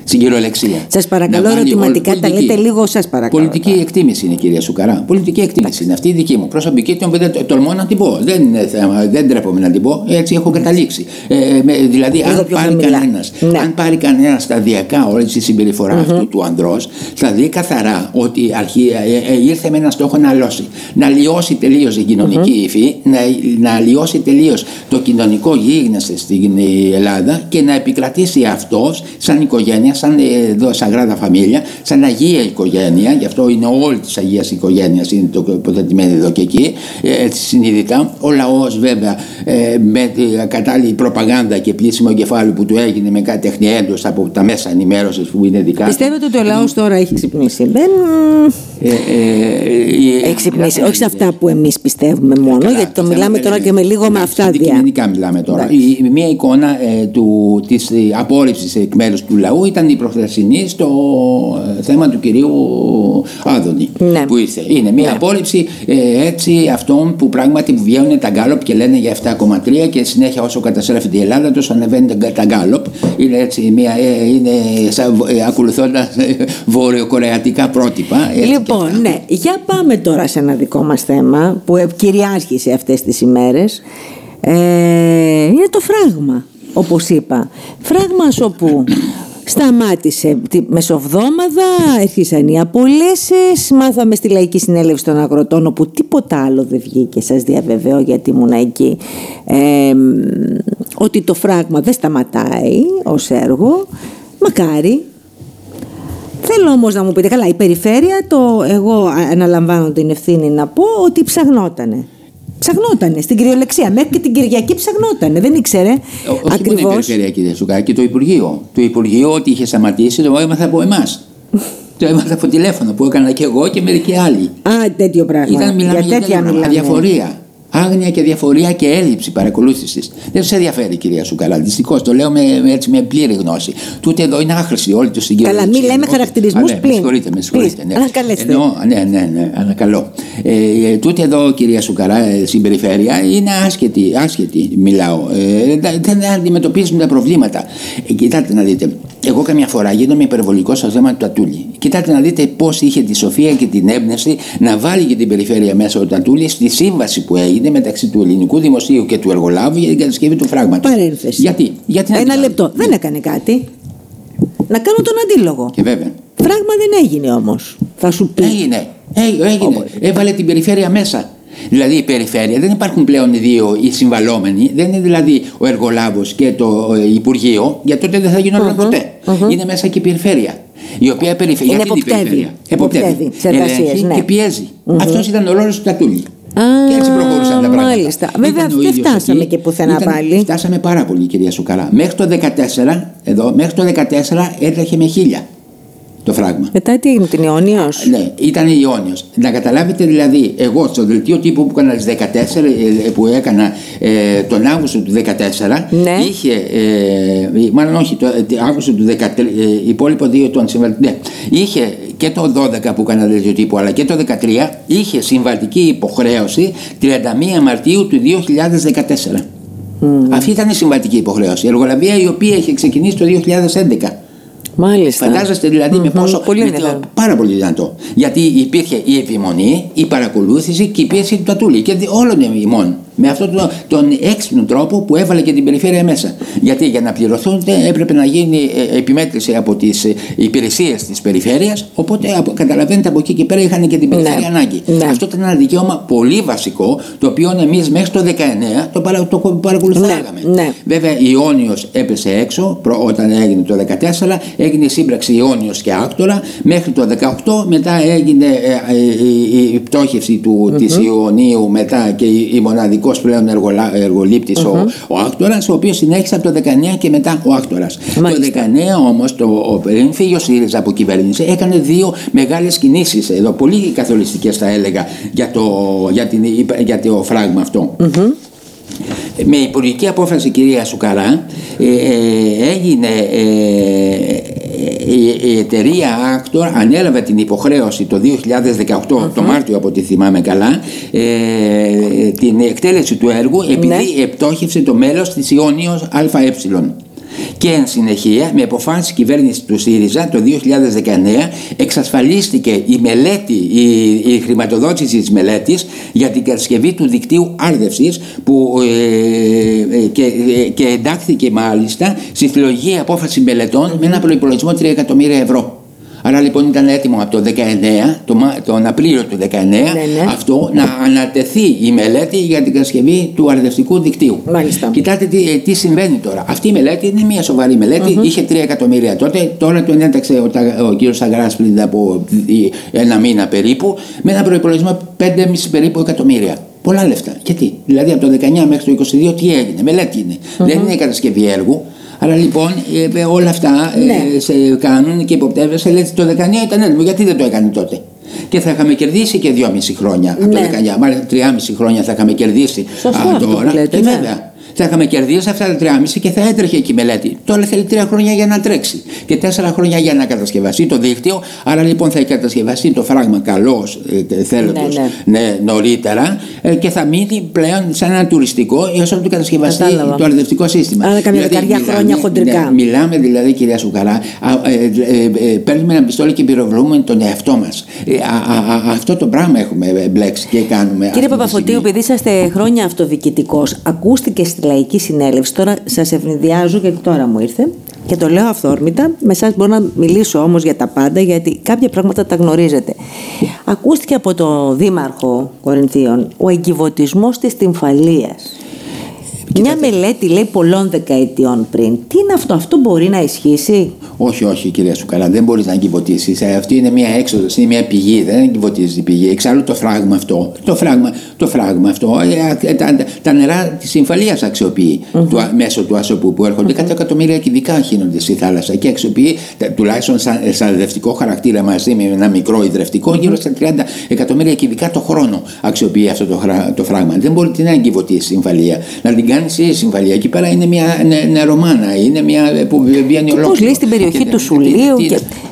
Στην κυριολεξία. Σας παρακαλώ, Να βάλει ερωτηματικά, όλη- τα λέτε λίγο, σας παρακαλώ. Πολιτική εκτίμηση είναι, κυρία Σουκαρά. Πολιτική εκτίμηση είναι αυτή η δική μου. Προσωπική, την οποία δεν τολμώ να την πω. Δεν είναι θέμα, δεν τρέπομαι να την πω. Έτσι έχω καταλήξει. Ε, με, δηλαδή, Λίγο αν πιο πάρει χαμηλά. κανένα Ναι. αν πάρει κανένας σταδιακά όλη τη συμπεριφορά αυτού του ανδρός, θα δει καθαρά ότι αρχή, ε, ε, ήρθε με ένα στόχο να λιώσει. Να λιώσει τελείως την κοινωνική υφή, να, να λιώσει τελείως το κοινωνικό γίγνεσθε στην ε, Ελλάδα και να επικρατήσει αυτός σαν οικογένεια, σαν ε, εδώ, σαγράδα φαμίλια, σαν αγία οικογένεια. Γι' αυτό είναι όλη της αγίας οικογένειας, είναι το υποθετημένο εδώ και εκεί, ε, έτσι συνειδητά. Ο λαός βέβαια ε, με την κατάλληλη προπαγάνδα και πλήσιμο κεφάλου που του έγινε με κάτι τεχνιέντος από τα μέσα ενημέρωσης που είναι δικά του. Πιστεύετε ότι ο λαός τώρα έχει ξυπνήσει; Δεν Ε, ε, έχει ξυπνήσει. Όχι σε αυτά που εμείς πιστεύουμε μόνο, Καλά, γιατί το θέμα μιλάμε δεν τώρα είναι. και με λίγο με Εντάξει, αυτά δια. Αντικειμενικά μιλάμε τώρα. Η, η μία εικόνα ε, του, της ε, απόρριψης εκ μέρους του λαού ήταν η προχθεσινή στο ε, θέμα του κυρίου Άδωνη Ναι. που ήρθε. Είναι μία απόρριψη ε, έτσι αυτών που πράγματι βγαίνουν τα γκάλοπ και λένε για 7,3 και συνέχεια όσο καταστρέφεται η Ελλάδα τόσο ανεβαίνει τα- τα γκάλοπ. Είναι έτσι μία, ε, είναι σαν, ε, ακολουθώντας ε, βορειοκορεατικά πρότυπα. έτσι και Λοιπόν, αυτά. ναι, για πάμε τώρα σε ένα δικό μας θέμα που κυριάρχησε αυτές τις ημέρες. Ε, είναι το φράγμα, όπως είπα. Φράγμα όπου σταμάτησε τη μεσοβδόμαδα, έρχισαν οι απολύσεις, μάθαμε στη Λαϊκή Συνέλευση των Αγροτών όπου τίποτα άλλο δεν βγήκε, σας διαβεβαιώ γιατί ήμουν εκεί, ε, ότι το φράγμα δεν σταματάει ως έργο, μακάρι, Θέλω όμως να μου πείτε, καλά, η περιφέρεια, το, εγώ αναλαμβάνω την ευθύνη να πω ότι ψαγνότανε. Ψαγνότανε στην κυριολεξία. Μέχρι και την Κυριακή ψαγνότανε. Δεν ήξερε Ό- Όχι μόνο η ακριβώς. περιφέρεια, κύριε Σουκά, και το Υπουργείο. Το Υπουργείο ότι είχε σταματήσει το έμαθα από εμάς. το έμαθα από τηλέφωνο που έκανα και εγώ και μερικοί άλλοι. Α, τέτοιο πράγμα. Ήταν μιλάμε για τέτοια τέτοια μιλάμε. Αδιαφορία. Άγνοια και διαφορία και έλλειψη παρακολούθησης. Δεν του ενδιαφέρει, κυρία Σουκαλά. Δυστυχώς το λέω με, με, έτσι, με πλήρη γνώση. Τούτε εδώ είναι άχρηστη όλη τους συγκεκριμένη. Καλά, μην λέμε χαρακτηρισμούς ναι, πλην. Με συγχωρείτε, με συγχωρείτε. Please, Ναι. ανακαλέστε. Εννοώ, ναι, ναι, ναι, ανακαλώ. Ε, ε, τούτε εδώ, κυρία Σουκαρά, ε, στην περιφέρεια είναι άσχετη, άσχετη μιλάω. Ε, δεν- δεν αντιμετωπίζουν τα προβλήματα. Ε, κοιτάτε να δείτε. Εγώ καμιά φορά γίνομαι υπερβολικός στο θέμα του Τατούλη. Κοιτάτε να δείτε πώς είχε τη σοφία και την έμπνευση να βάλει και την περιφέρεια μέσα ο Τατούλη στη σύμβαση που έγινε μεταξύ του ελληνικού δημοσίου και του εργολάβου για την κατασκευή του φράγματος. Παρένθεση. Γιατί, γιατί να Ένα την βάλει; λεπτό. Δεν έκανε κάτι. Να κάνω τον αντίλογο. Και βέβαια. Φράγμα δεν έγινε όμως. Θα σου πει. Έγινε. Έ- έγινε. Έβαλε την περιφέρεια μέσα. Δηλαδή η περιφέρεια δεν υπάρχουν πλέον οι δύο οι συμβαλόμενοι. Δεν είναι δηλαδή ο εργολάβος και το ε, Υπουργείο, γιατί τότε δεν θα γινόταν ποτέ. Είναι μέσα και η περιφέρεια. Η οποία περιφέρεια. Είναι γιατί την εποπτεύει. περιφέρεια. Εποπτεύει τις εργασίες, Ελέγχει ναι. και πιέζει. Αυτός ήταν ο ρόλος του Τατούλη. Α, και έτσι προχωρούσαν τα πράγματα. μάλιστα. Βέβαια, Ήταν ο δεν ίδιος φτάσαμε εκεί. και πουθενά Ήταν- πάλι. Φτάσαμε πάρα πολύ, κυρία Σουκαρά. Μέχρι το 14, εδώ, μέχρι το 14 έτρεχε με χίλια το φράγμα. Μετά τι έγινε, την Ιόνιος; Ναι, ήταν Ιόνιος. Να καταλάβετε δηλαδή, εγώ στο δελτίο τύπου που έκανα τις 14, ε, που έκανα ε, τον Αύγουστο του 14, Ναι. είχε, ε, μάλλον όχι, το ε, Αύγουστο του 13, ε, υπόλοιπο δύο των συμβατικών, ναι, είχε και το 12 που έκανα δελτίο τύπου, αλλά και το 13, είχε συμβατική υποχρέωση 31 Μαρτίου του 2014. Αυτή ήταν η συμβατική υποχρέωση. Η εργολαβία η οποία είχε ξεκινήσει το 2011. Μάλιστα. Φαντάζεστε δηλαδή με Μμμ, πόσο. πολύ με το- ενδιαφέρον. πάρα πολύ δυνατό. Γιατί υπήρχε η επιμονή, η παρακολούθηση και η πίεση του Τατούλη και δι- όλων ημών. Με αυτόν τον, τον έξυπνο τρόπο που έβαλε και την περιφέρεια μέσα. Γιατί για να πληρωθούν έπρεπε να γίνει ε, επιμέτρηση από τις ε, υπηρεσίες της περιφέρειας. Οπότε καταλαβαίνετε από εκεί και πέρα είχαν και την περιφέρεια ναι. ανάγκη. Ναι. Αυτό ήταν ένα δικαίωμα πολύ βασικό, το οποίο εμείς μέχρι το 19 το, παρα, το παρακολουθάγαμε. Ναι. ναι. Βέβαια, Ιόνιος έπεσε έξω όταν έγινε το 14, έγινε η σύμπραξη Ιόνιος και Άκτορα. Μέχρι το 18 μετά έγινε ε, η πτώχευση του, mm-hmm. της Ιωνίου μετά και η μοναδικό πλέον εργολήπτης mm-hmm. ο, ο Άκτορας, ο οποίος συνέχισε από το 19 και μετά ο Άκτορας. Το 19 όμως, πριν φύγει ο ΣΥΡΙΖΑ από κυβέρνηση, έκανε δύο μεγάλες κινήσεις εδώ, πολύ καθοριστικές θα έλεγα, για το, για την, για το φράγμα αυτό. Mm-hmm. Με υπουργική απόφαση κυρία Σουκαρά ε, ε, έγινε ε, η, εταιρεία Actor ανέλαβε την υποχρέωση το 2018, το Μάρτιο από ό,τι θυμάμαι καλά, ε, την εκτέλεση του έργου επειδή ναι. επτόχευσε το μέλος της Ιόνιος ΑΕ. Και εν συνεχεία, με αποφάσει κυβέρνηση του ΣΥΡΙΖΑ το 2019, εξασφαλίστηκε η μελέτη, η, η χρηματοδότηση της μελέτης για την κατασκευή του δικτύου άρδευσης που ε, ε και, ε, και εντάχθηκε μάλιστα στη συλλογική απόφαση μελετών με ένα προπολογισμό 3 εκατομμύρια ευρώ. Άρα λοιπόν ήταν έτοιμο από το 19, τον Απρίλιο του 19, ναι, ναι. αυτό να ανατεθεί η μελέτη για την κατασκευή του αρδευτικού δικτύου. Μάλιστα. Κοιτάτε τι, τι συμβαίνει τώρα. Αυτή η μελέτη είναι μια σοβαρή μελέτη, είχε 3 εκατομμύρια τότε, τώρα τον έταξε ο, ο κύριος Σαγκρά πριν από ένα μήνα περίπου, με ένα προπολογισμό 5,5 περίπου εκατομμύρια. Πολλά λεφτά. Γιατί, δηλαδή από το 19 μέχρι το 22 τι έγινε, μελέτη είναι. Δεν είναι κατασκευή έργου, Άρα λοιπόν ε, όλα αυτά ε, ναι. σε κάνουν και υποπτεύεσαι. Λέτε το 19 ήταν έτοιμο, γιατί δεν το έκανε τότε; Και θα είχαμε κερδίσει και 2,5 χρόνια ναι. από το 19. Μάλλον 3,5 χρόνια θα είχαμε κερδίσει Σωστό τώρα. Λέτε, και ναι. βέβαια θα είχαμε κερδίσει αυτά τα 3,5 και θα έτρεχε εκεί η μελέτη. Τώρα θέλει 3 χρόνια για να τρέξει και 4 χρόνια για να κατασκευαστεί το δίκτυο. Άρα λοιπόν θα κατασκευαστεί το φράγμα καλώς ε, θέλω ναι, ναι. ναι, νωρίτερα ε, και θα μείνει πλέον σαν ένα τουριστικό έω να του κατασκευαστεί Κατάλαβα. το αρδευτικό σύστημα. Άρα καμιά δηλαδή, δεκαριά χρόνια χοντρικά. Ναι, μιλάμε δηλαδή, κυρία Σουκαρά, ε, ε, ε, παίρνουμε ένα πιστόλι και πυροβολούμε τον εαυτό μας. Ε, αυτό το πράγμα έχουμε μπλέξει και κάνουμε. Κύριε Παπαφωτίου, επειδή είσαστε χρόνια αυτοδιοικητικός, ακούστηκε στη λαϊκή συνέλευση. Τώρα σας ευνηδιάζω γιατί τώρα μου ήρθε και το λέω αυθόρμητα. Με εσάς μπορώ να μιλήσω όμως για τα πάντα γιατί κάποια πράγματα τα γνωρίζετε. Ακούστηκε από το Δήμαρχο Κορινθίων ο εγκυβωτισμός της τυμφαλίας. Μια μελέτη λέει πολλών δεκαετιών πριν. Τι είναι αυτό, αυτό μπορεί να ισχύσει; Όχι, όχι, κυρία Σουκαλά, δεν μπορείς να εγκυβωτήσει. Ε, αυτή είναι μια έξοδος, είναι μια πηγή. Δεν εγκυβωτίζει η πηγή. Εξάλλου το φράγμα αυτό. Το φράγμα, το φράγμα αυτό. Ε, τα, τα νερά της συμφαλία αξιοποιεί mm-hmm. του, μέσω του ασωπού που έρχονται. Mm-hmm. Κατά εκατομμύρια κυβικά χύνονται στη θάλασσα και αξιοποιεί τουλάχιστον σαν, σαν δευτικό χαρακτήρα μαζί με ένα μικρό υδρευτικό mm-hmm. γύρω στα 30 εκατομμύρια κυβικά το χρόνο αξιοποιεί αυτό το, το φράγμα. Δεν μπορεί την να εγκυβωτήσει η συμφαλία. Να την κάνει η συμφαλία. Εκεί πέρα είναι μια νερομάνα. Είναι μια που βγαίνει ολόκληρο. Πώς λέει στην περιοχή του Σουλίου.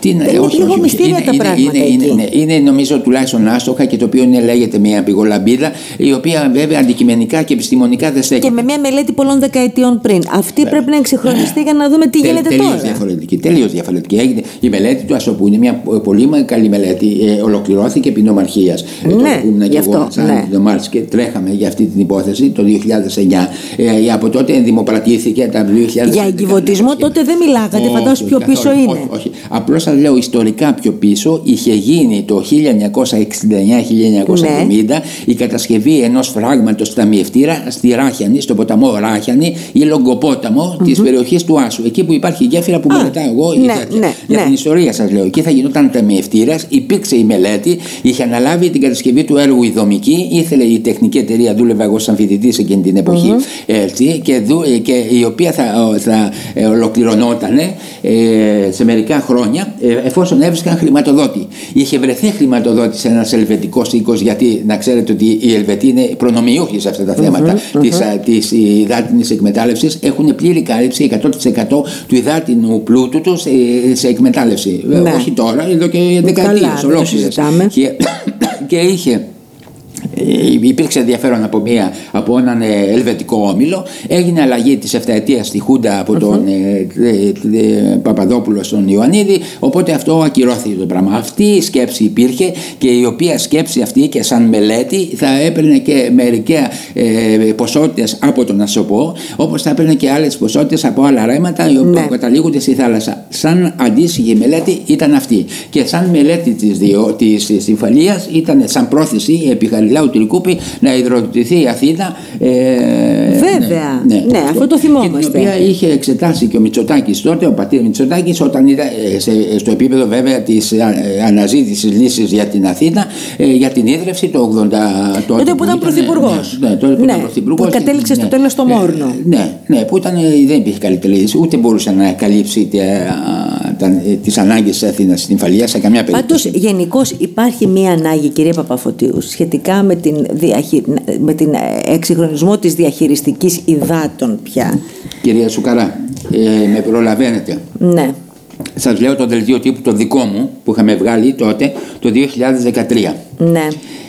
Είναι λίγο μυστήρια τα πράγματα. Είναι νομίζω τουλάχιστον άστοχα και το οποίο λέγεται μια πηγολαμπίδα η οποία βέβαια αντικειμενικά και επιστημονικά δεν στέκει. Και με μια μελέτη πολλών δεκαετιών πριν. Αυτή πρέπει να εξυγχρονιστεί για να δούμε τι γίνεται τώρα. Τελείω διαφορετική. Τελείως διαφορετική. Έγινε η μελέτη του Ασοπού είναι μια πολύ καλή μελέτη. Ε, ολοκληρώθηκε επί νομαρχίας. Ε, ναι, ε, γι' αυτό. Σαν ναι. και τρέχαμε για αυτή την υπόθεση το 2009. Ε, από τότε δημοπρατήθηκε τα 2000. Για εγκυβωτισμό τότε δεν μιλάγατε, φαντάζομαι πιο πίσω είναι. Όχι, όχι. Απλώς σα λέω ιστορικά πιο πίσω είχε γίνει το 1969-1970 ναι. η κατασκευή ενός φράγματος ταμιευτήρα στη Ράχιανη, στο ποταμό Ράχιανη ή Λογκοπόταμο mm-hmm. της περιοχής του Άσου. Εκεί που υπάρχει η γέφυρα που μελετάω εγώ. Ναι, ναι, για την ιστορία σας λέω. Εκεί θα γινόταν ταμιευτήρα, υπήρξε η μελέτη, είχε αναλάβει την κατασκευή του έργου η δομική, ήθελε η τεχνική εταιρεία, δούλευε εγώ σαν φοιτητής εκείνη την εποχή. Mm-hmm και, και η οποία θα, θα ε, ολοκληρωνόταν ε, σε μερικά χρόνια ε, εφόσον έβρισκαν χρηματοδότη. Είχε βρεθεί χρηματοδότης σε ένας ελβετικός οίκος, γιατί να ξέρετε ότι οι Ελβετοί είναι προνομιούχοι σε αυτά τα θέματα mm-hmm, της, mm-hmm. της υδάτινης εκμετάλλευσης έχουν πλήρη κάλυψη 100% του υδάτινου πλούτου τους σε εκμετάλλευση. Ναι. Όχι τώρα, εδώ και δεκαετίες ολόκληρες. Και, και είχε υπήρξε ενδιαφέρον από, μια, από έναν ε, ελβετικό όμιλο. Έγινε αλλαγή της ευθαετία στη Χούντα από τον uh Παπαδόπουλο στον Ιωαννίδη. Οπότε αυτό ακυρώθηκε το πράγμα. Αυτή η σκέψη υπήρχε και η οποία σκέψη αυτή και σαν μελέτη θα έπαιρνε και μερικέ ε, ποσότητες από τον Ασοπό, όπως θα έπαιρνε και άλλες ποσότητες από άλλα ρέματα οι οποία ναι. καταλήγονται στη θάλασσα. Σαν αντίστοιχη μελέτη ήταν αυτή. Και σαν μελέτη της συμφαλία ήταν σαν πρόθεση επί Γαλιλάου Τρικούπη να υδροδοτηθεί η Αθήνα. Ε, Βέβαια. Ναι, ναι, ναι αυτό το θυμόμαστε. Και την οποία είχε εξετάσει και ο Μητσοτάκης τότε, ο πατήρ Μητσοτάκης, όταν ήταν ε, στο επίπεδο βέβαια της ε, αναζήτησης λύσης για την Αθήνα, ε, για την ίδρυυση το 80. Τότε που ήταν πρωθυπουργός. Ναι, τότε που ήταν πρωθυπουργός. Που κατέληξε στο τέλος στο Μόρνο. Ναι, ναι, που ήταν, δεν υπήρχε καλύτερη λύση, ούτε μπορούσε να καλύψει τις ανάγκες της Αθήνας στην Φαλία σε καμιά περίπτωση. Πάντως, γενικώς υπάρχει μία ανάγκη, κυρία Παπαφωτίου, σχετικά με την, διαχει... με την εξυγχρονισμό της διαχειριστικής υδάτων πια. Κυρία Σουκαρά, ε, με προλαβαίνετε. Ναι. Σας λέω το δελτίο τύπου το δικό μου που είχαμε βγάλει τότε το 2013. Ναι ε,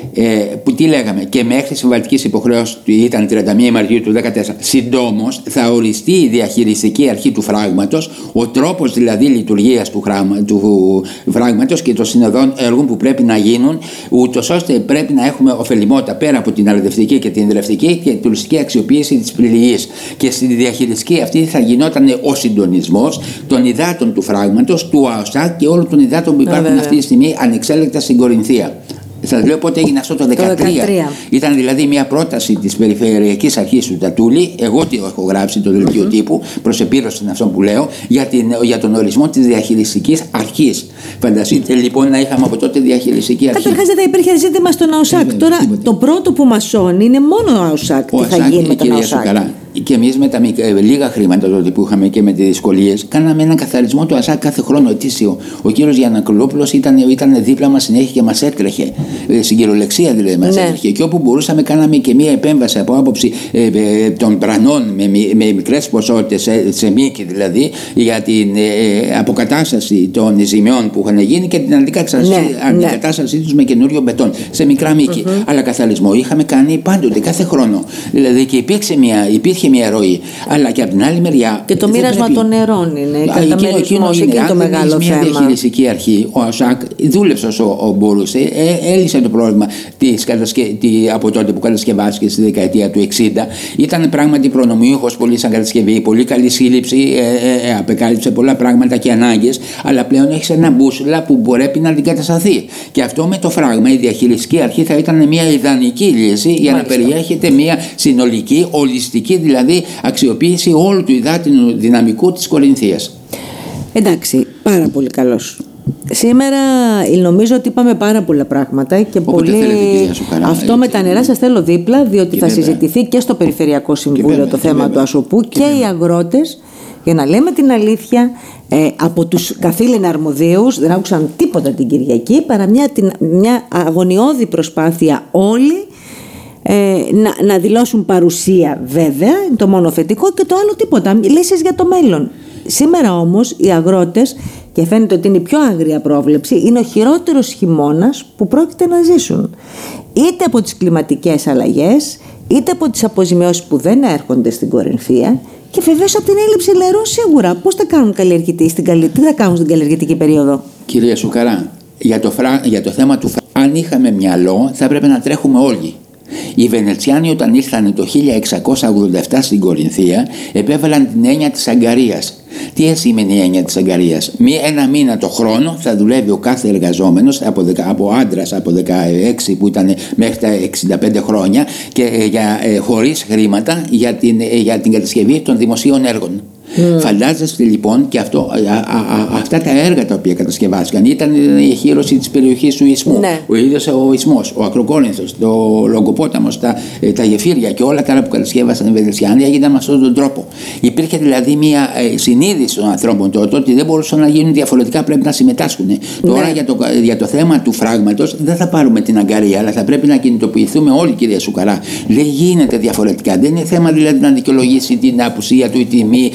που τι λέγαμε, και μέχρι συμβατική υποχρέωση του ήταν 31 Μαρτίου του 2014. Συντόμως θα οριστεί η διαχειριστική αρχή του φράγματος, ο τρόπος δηλαδή λειτουργίας του, του φράγματος και των συνεδών έργων που πρέπει να γίνουν, ούτως ώστε πρέπει να έχουμε ωφελημότητα πέρα από την αλληλευτική και την ελευτική και τουριστική αξιοποίηση της πληγής. Και στη διαχειριστική αυτή θα γινόταν ο συντονισμός των υδάτων του φράγματος, του ΑΟΣΑ και όλων των υδάτων που υπάρχουν αυτή τη στιγμή ανεξέλεκτα στην Κορινθία. Σας λέω πότε έγινε αυτό το 2013. Ήταν δηλαδή μια πρόταση της Περιφερειακής Αρχής του Τατούλη. Εγώ τι έχω γράψει το δελτίο mm-hmm. τύπου, προς επίρρωση αυτό που λέω, για, την, για τον ορισμό της διαχειριστικής αρχής. Φανταστείτε λοιπόν να είχαμε από τότε διαχειριστική αρχή. Καταρχάς δεν θα υπήρχε ζήτημα στον ΑΟΣΑΚ. Τώρα το πρώτο που μας σώνει είναι μόνο ο ΑΟΣΑΚ. Τι θα γίνει με τον ΑΟΣΑΚ; Και εμείς με τα ε, λίγα χρήματα τότε που είχαμε και με τις δυσκολίες, κάναμε έναν καθαρισμό του ΑΣΑ κάθε χρόνο ετήσιο. Ο κύριος Γιανακολόπουλος ήταν, ήταν δίπλα μας συνέχεια και μας έτρεχε. Ε, στην κυριολεξία δηλαδή μας ναι. έτρεχε. Και όπου μπορούσαμε, κάναμε και μία επέμβαση από άποψη ε, ε, των πρανών με, με μικρές ποσότητες, σε, σε μήκη δηλαδή, για την ε, αποκατάσταση των ζημιών που είχαν γίνει και την αντικατάστασή ναι, ναι. τους με καινούριο μπετόν σε μικρά Αλλά καθαρισμό είχαμε κάνει πάντοτε, κάθε χρόνο. Δηλαδή και υπήρξε μια, υπήρχε μια ροή. Αλλά και από την άλλη μεριά. Και το μοίρασμα πρέπει... των νερών είναι. Εκείνο, είναι. το μεγάλο θέμα. Μια διαχειριστική αρχή, ο ΑΣΑΚ δούλεψε όσο μπορούσε, ε, έλυσε το πρόβλημα της κατασκε... από τότε που κατασκευάστηκε στη δεκαετία του 60. Ήταν πράγματι προνομιούχος πολύ σαν κατασκευή, πολύ καλή σύλληψη, ε, ε, ε, απεκάλυψε πολλά πράγματα και ανάγκες, αλλά πλέον έχεις ένα μπούσουλα που μπορεί να αντικατασταθεί. Και αυτό με το φράγμα, η διαχειριστική αρχή θα ήταν μια ιδανική λύση για Μάλιστα. να περιέχεται μια συνολική, ολιστική δηλαδή δηλαδή αξιοποίηση όλου του υδάτινου δυναμικού της Κορινθίας. Εντάξει, πάρα πολύ καλός. Σήμερα νομίζω ότι είπαμε πάρα πολλά πράγματα και πολύ. Αυτό με τα νερά σας θέλω δίπλα, διότι θα συζητηθεί και στο Περιφερειακό Συμβούλιο το θέμα του Ασοπού και, οι αγρότες. Για να λέμε την αλήθεια, ε, από τους καθήλυνα αρμοδίους δεν άκουσαν τίποτα την Κυριακή παρά μια, την, μια αγωνιώδη προσπάθεια όλοι ε, να, να δηλώσουν παρουσία βέβαια, είναι το μόνο θετικό και το άλλο τίποτα, λύσεις για το μέλλον. Σήμερα όμως οι αγρότες, και φαίνεται ότι είναι η πιο άγρια πρόβλεψη, είναι ο χειρότερος χειμώνας που πρόκειται να ζήσουν. Είτε από τις κλιματικές αλλαγές, είτε από τις αποζημιώσεις που δεν έρχονται στην Κορινθία και βεβαίως από την έλλειψη νερού σίγουρα. Πώς θα κάνουν καλλιεργητή στην καλή... τι θα κάνουν στην καλλιεργητική περίοδο; Κυρία Σουκαρά, για το, φρα... για το θέμα του αν είχαμε μυαλό θα έπρεπε να τρέχουμε όλοι. Οι Βενετσιάνοι όταν ήρθαν το 1687 στην Κορινθία επέβαλαν την έννοια της αγκαρίας. Τι σημαίνει η έννοια της αγκαρίας; Μία, ένα μήνα το χρόνο θα δουλεύει ο κάθε εργαζόμενος από, από άντρας από 16 που ήταν μέχρι τα 65 χρόνια και ε, για, ε, χωρίς χρήματα για την, ε, για την κατασκευή των δημοσίων έργων. Mm. Φαντάζεστε λοιπόν και αυτό, α, α, αυτά τα έργα τα οποία κατασκευάστηκαν ήταν η χείρωση της περιοχής του Ισμού. Ναι. Ο ίδιος ο Ισμός, ο Ακροκόρινθο, το Λογκοπόταμος, τα, ε, τα γεφύρια και όλα τα άλλα που κατασκεύασαν οι Βενετσιάνοι έγιναν με αυτόν τον τρόπο. Υπήρχε δηλαδή μια ε, συνείδηση των ανθρώπων τότε ότι δεν μπορούσαν να γίνουν διαφορετικά, πρέπει να συμμετάσχουν. Ναι. Τώρα για το, για το θέμα του φράγματος δεν θα πάρουμε την αγκαρία, αλλά θα πρέπει να κινητοποιηθούμε όλοι, κυρία Σουκαρά. Δεν γίνεται διαφορετικά. Δεν είναι θέμα δηλαδή να δικαιολογήσει την απουσία του ή τη μη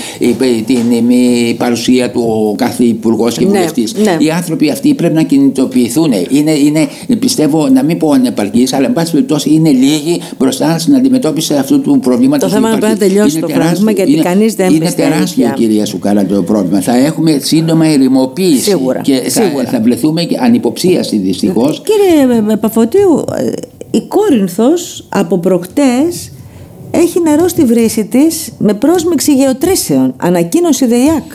την μη παρουσία του ο κάθε υπουργός και Ναι, βουλευτής. ναι. Οι άνθρωποι αυτοί πρέπει να κινητοποιηθούν. Είναι, είναι, πιστεύω, να μην πω ανεπαρκείς, αλλά εν πάση περιπτώσει είναι λίγοι μπροστά στην αντιμετώπιση αυτού του προβλήματος. Το θέμα είναι πρέπει να τελειώσει το πρόβλημα, γιατί κανείς δεν Είναι πιστεύει τεράστιο, πια. κυρία Σουκάρα, το πρόβλημα. Θα έχουμε σύντομα ερημοποίηση. Σίγουρα, Και θα, σίγουρα. θα βρεθούμε και ανυποψίαση δυστυχώς. Κύριε Παφωτίου, ε, η Κόρινθος από προχτές έχει νερό στη βρύση της με πρόσμιξη γεωτρήσεων, ανακοίνωση ΔΕΙΑΚ.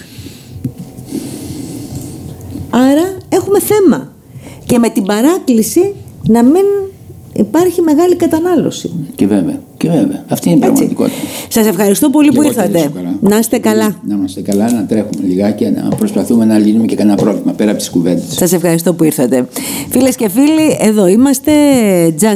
Άρα έχουμε θέμα. Και με την παράκληση να μην υπάρχει μεγάλη κατανάλωση. Και βέβαια. Και βέβαια. Αυτή είναι η Έτσι. πραγματικότητα. Σας ευχαριστώ πολύ Και που εγώ, κύριε ήρθατε. Σουκαρά. Να είστε καλά. Να είμαστε καλά, να τρέχουμε λιγάκι, να προσπαθούμε να λύνουμε και κανένα πρόβλημα πέρα από τις κουβέντες. Σας ευχαριστώ που ήρθατε. Φίλες και φίλοι, εδώ είμαστε Just